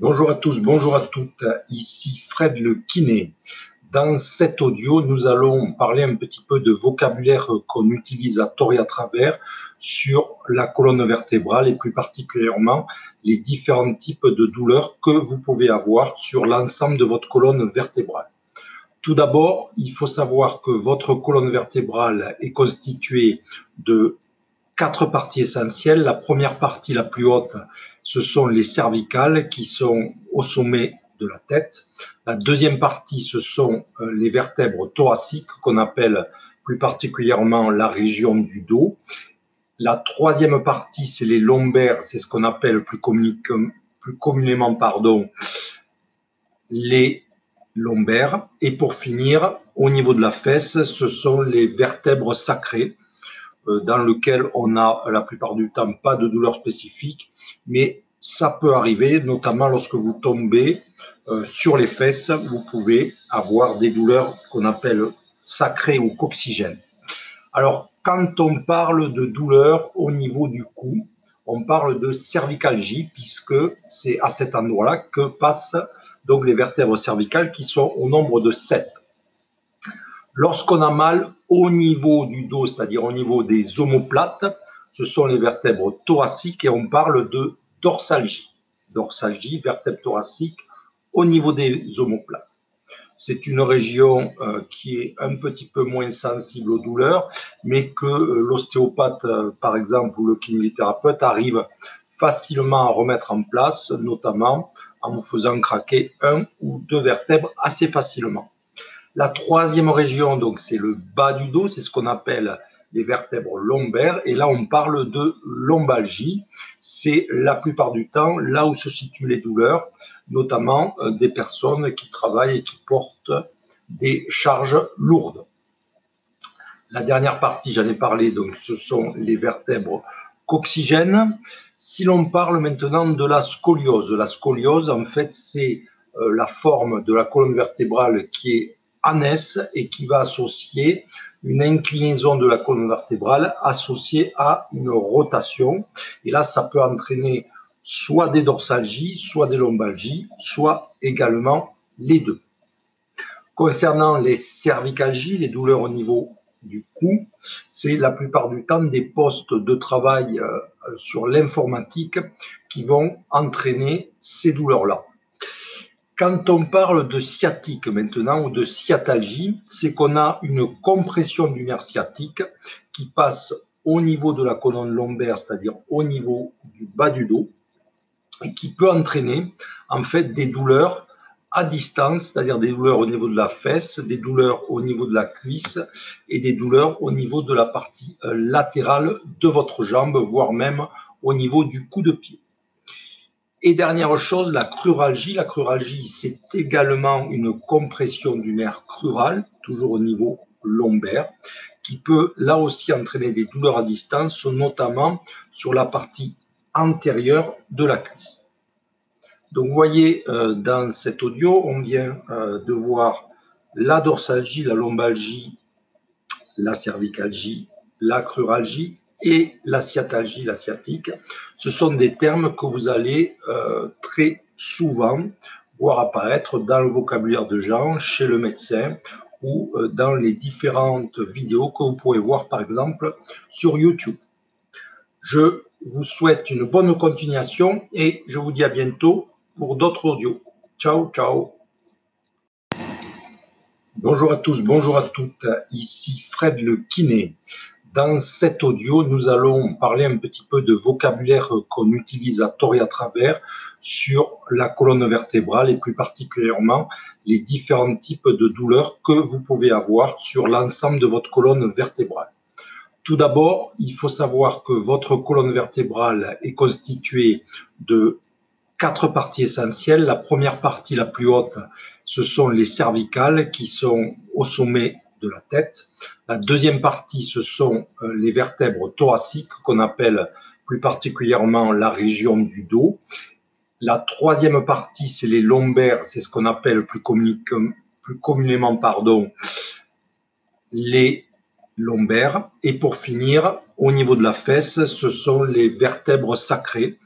Bonjour à tous, bonjour à toutes. Ici Fred le kiné. Dans cet audio, nous allons parler un petit peu de vocabulaire qu'on utilise à tort et à travers sur la colonne vertébrale et plus particulièrement les différents types de douleurs que vous pouvez avoir sur l'ensemble de votre colonne vertébrale. Tout d'abord, il faut savoir que votre colonne vertébrale est constituée de quatre parties essentielles. La première partie, la plus haute, ce sont les cervicales qui sont au sommet de la tête. La deuxième partie, ce sont euh, les vertèbres thoraciques qu'on appelle plus particulièrement la région du dos. La troisième partie, c'est les lombaires, c'est ce qu'on appelle plus, communément pardon, les lombaires. Et pour finir, au niveau de la fesse, ce sont les vertèbres sacrées dans lequel on a la plupart du temps pas de douleur spécifique, mais ça peut arriver, notamment lorsque vous tombez euh, sur les fesses, vous pouvez avoir des douleurs qu'on appelle sacrées ou coxygènes. Alors, quand on parle de douleur au niveau du cou, on parle de cervicalgie, puisque c'est à cet endroit-là que passent donc les vertèbres cervicales qui sont au nombre de 7. Lorsqu'on a mal au niveau du dos, c'est-à-dire au niveau des omoplates, ce sont les vertèbres thoraciques et on parle de dorsalgie. Dorsalgie, vertèbre thoracique au niveau des omoplates. C'est une région euh, qui est un petit peu moins sensible aux douleurs, mais que euh, l'ostéopathe, euh, par exemple, ou le kinésithérapeute arrive facilement à remettre en place, notamment en vous faisant craquer un ou deux vertèbres assez facilement. La troisième région, donc, c'est le bas du dos, c'est ce qu'on appelle les vertèbres lombaires. Et là, on parle de lombalgie. C'est la plupart du temps là où se situent les douleurs, notamment euh, des personnes qui travaillent et qui portent des charges lourdes. La dernière partie, j'en ai parlé, donc ce sont les vertèbres coxygènes. Si l'on parle maintenant de la scoliose, la scoliose, en fait, c'est euh, la forme de la colonne vertébrale qui est anès et qui va associer une inclinaison de la colonne vertébrale associée à une rotation. Et là, ça peut entraîner soit des dorsalgies, soit des lombalgies, soit également les deux. Concernant les cervicalgies, les douleurs au niveau du cou, c'est la plupart du temps des postes de travail euh, sur l'informatique qui vont entraîner ces douleurs-là. Quand on parle de sciatique maintenant ou de sciatalgie, c'est qu'on a une compression du nerf sciatique qui passe au niveau de la colonne lombaire, c'est-à-dire au niveau du bas du dos, et qui peut entraîner en fait des douleurs à distance, c'est-à-dire des douleurs au niveau de la fesse, des douleurs au niveau de la cuisse et des douleurs au niveau de la partie euh, latérale de votre jambe, voire même au niveau du cou de pied. Et dernière chose, la cruralgie. La cruralgie, c'est également une compression du nerf crural, toujours au niveau lombaire, qui peut là aussi entraîner des douleurs à distance, notamment sur la partie antérieure de la cuisse. Donc vous voyez euh, dans cet audio, on vient euh, de voir la dorsalgie, la lombalgie, la cervicalgie, la cruralgie et la sciatalgie, la sciatique, ce sont des termes que vous allez euh, très souvent voir apparaître dans le vocabulaire de gens, chez le médecin ou euh, dans les différentes vidéos que vous pouvez voir par exemple sur YouTube. Je vous souhaite une bonne continuation et je vous dis à bientôt pour d'autres audios. Ciao, ciao. Bonjour à tous, bonjour à toutes. Ici Fred le kiné. Dans cet audio, nous allons parler un petit peu de vocabulaire qu'on utilise à tort et à travers sur la colonne vertébrale et plus particulièrement les différents types de douleurs que vous pouvez avoir sur l'ensemble de votre colonne vertébrale. Tout d'abord, il faut savoir que votre colonne vertébrale est constituée de quatre parties essentielles. La première partie, la plus haute, ce sont les cervicales qui sont au sommet de la tête. La deuxième partie, ce sont euh, les vertèbres thoraciques qu'on appelle plus particulièrement la région du dos. La troisième partie, c'est les lombaires, c'est ce qu'on appelle plus, communément pardon, les lombaires. Et pour finir, au niveau de la fesse, ce sont les vertèbres sacrées.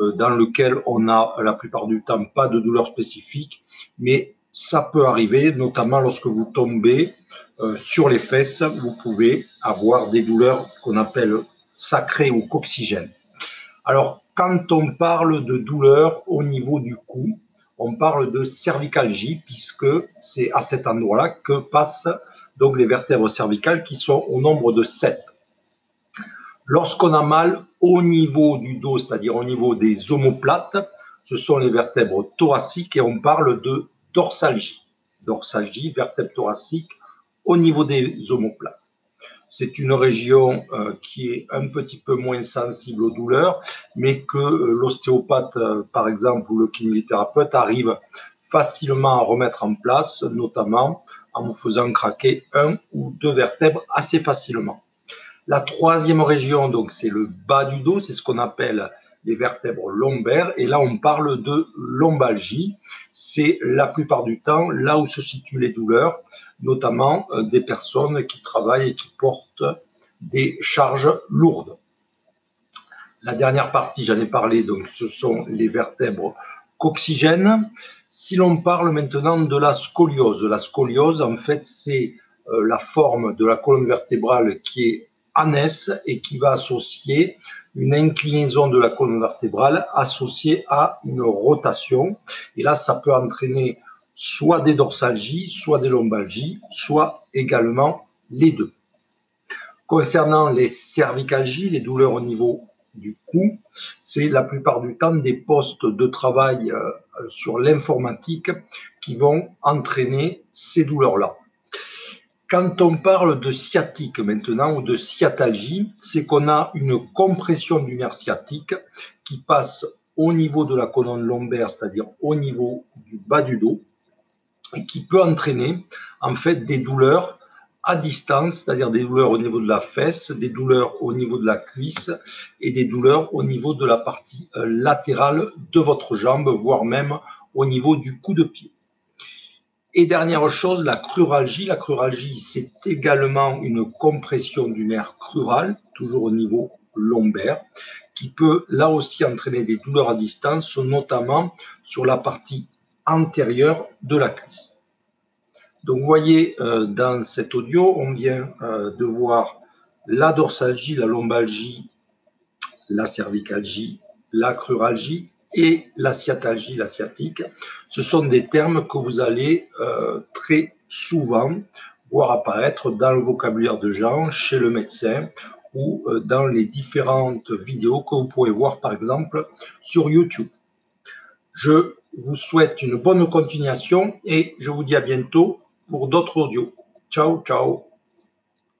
euh, dans lequel on a la plupart du temps pas de douleur spécifique, mais ça peut arriver, notamment lorsque vous tombez euh, sur les fesses, vous pouvez avoir des douleurs qu'on appelle sacrées ou coxygènes. Alors, quand on parle de douleur au niveau du cou, on parle de cervicalgie, puisque c'est à cet endroit-là que passent donc les vertèbres cervicales qui sont au nombre de 7. Lorsqu'on a mal au niveau du dos, c'est-à-dire au niveau des omoplates, ce sont les vertèbres thoraciques et on parle de dorsalgie. Dorsalgie, vertèbre thoracique au niveau des omoplates. C'est une région euh, qui est un petit peu moins sensible aux douleurs, mais que euh, l'ostéopathe, euh, par exemple, ou le kinésithérapeute arrive facilement à remettre en place, notamment en vous faisant craquer un ou deux vertèbres assez facilement. La troisième région, donc, c'est le bas du dos, c'est ce qu'on appelle les vertèbres lombaires. Et là, on parle de lombalgie. C'est la plupart du temps là où se situent les douleurs, notamment euh, des personnes qui travaillent et qui portent des charges lourdes. La dernière partie, j'en ai parlé, donc ce sont les vertèbres coxygènes. Si l'on parle maintenant de la scoliose, la scoliose, en fait, c'est euh, la forme de la colonne vertébrale qui est et qui va associer une inclinaison de la colonne vertébrale associée à une rotation. Et là, ça peut entraîner soit des dorsalgies, soit des lombalgies, soit également les deux. Concernant les cervicalgies, les douleurs au niveau du cou, c'est la plupart du temps des postes de travail euh, sur l'informatique qui vont entraîner ces douleurs-là. Quand on parle de sciatique maintenant ou de sciatalgie, c'est qu'on a une compression du nerf sciatique qui passe au niveau de la colonne lombaire, c'est-à-dire au niveau du bas du dos, et qui peut entraîner en fait des douleurs à distance, c'est-à-dire des douleurs au niveau de la fesse, des douleurs au niveau de la cuisse et des douleurs au niveau de la partie euh, latérale de votre jambe, voire même au niveau du cou de pied. Et dernière chose, la cruralgie. La cruralgie, c'est également une compression du nerf crural, toujours au niveau lombaire, qui peut là aussi entraîner des douleurs à distance, notamment sur la partie antérieure de la cuisse. Donc vous voyez, euh, dans cet audio, on vient euh, de voir la dorsalgie, la lombalgie, la cervicalgie, la cruralgie et la sciatalgie, la sciatique. Ce sont des termes que vous allez euh, très souvent voir apparaître dans le vocabulaire de gens, chez le médecin ou euh, dans les différentes vidéos que vous pourrez voir par exemple sur YouTube. Je vous souhaite une bonne continuation et je vous dis à bientôt pour d'autres audios. Ciao, ciao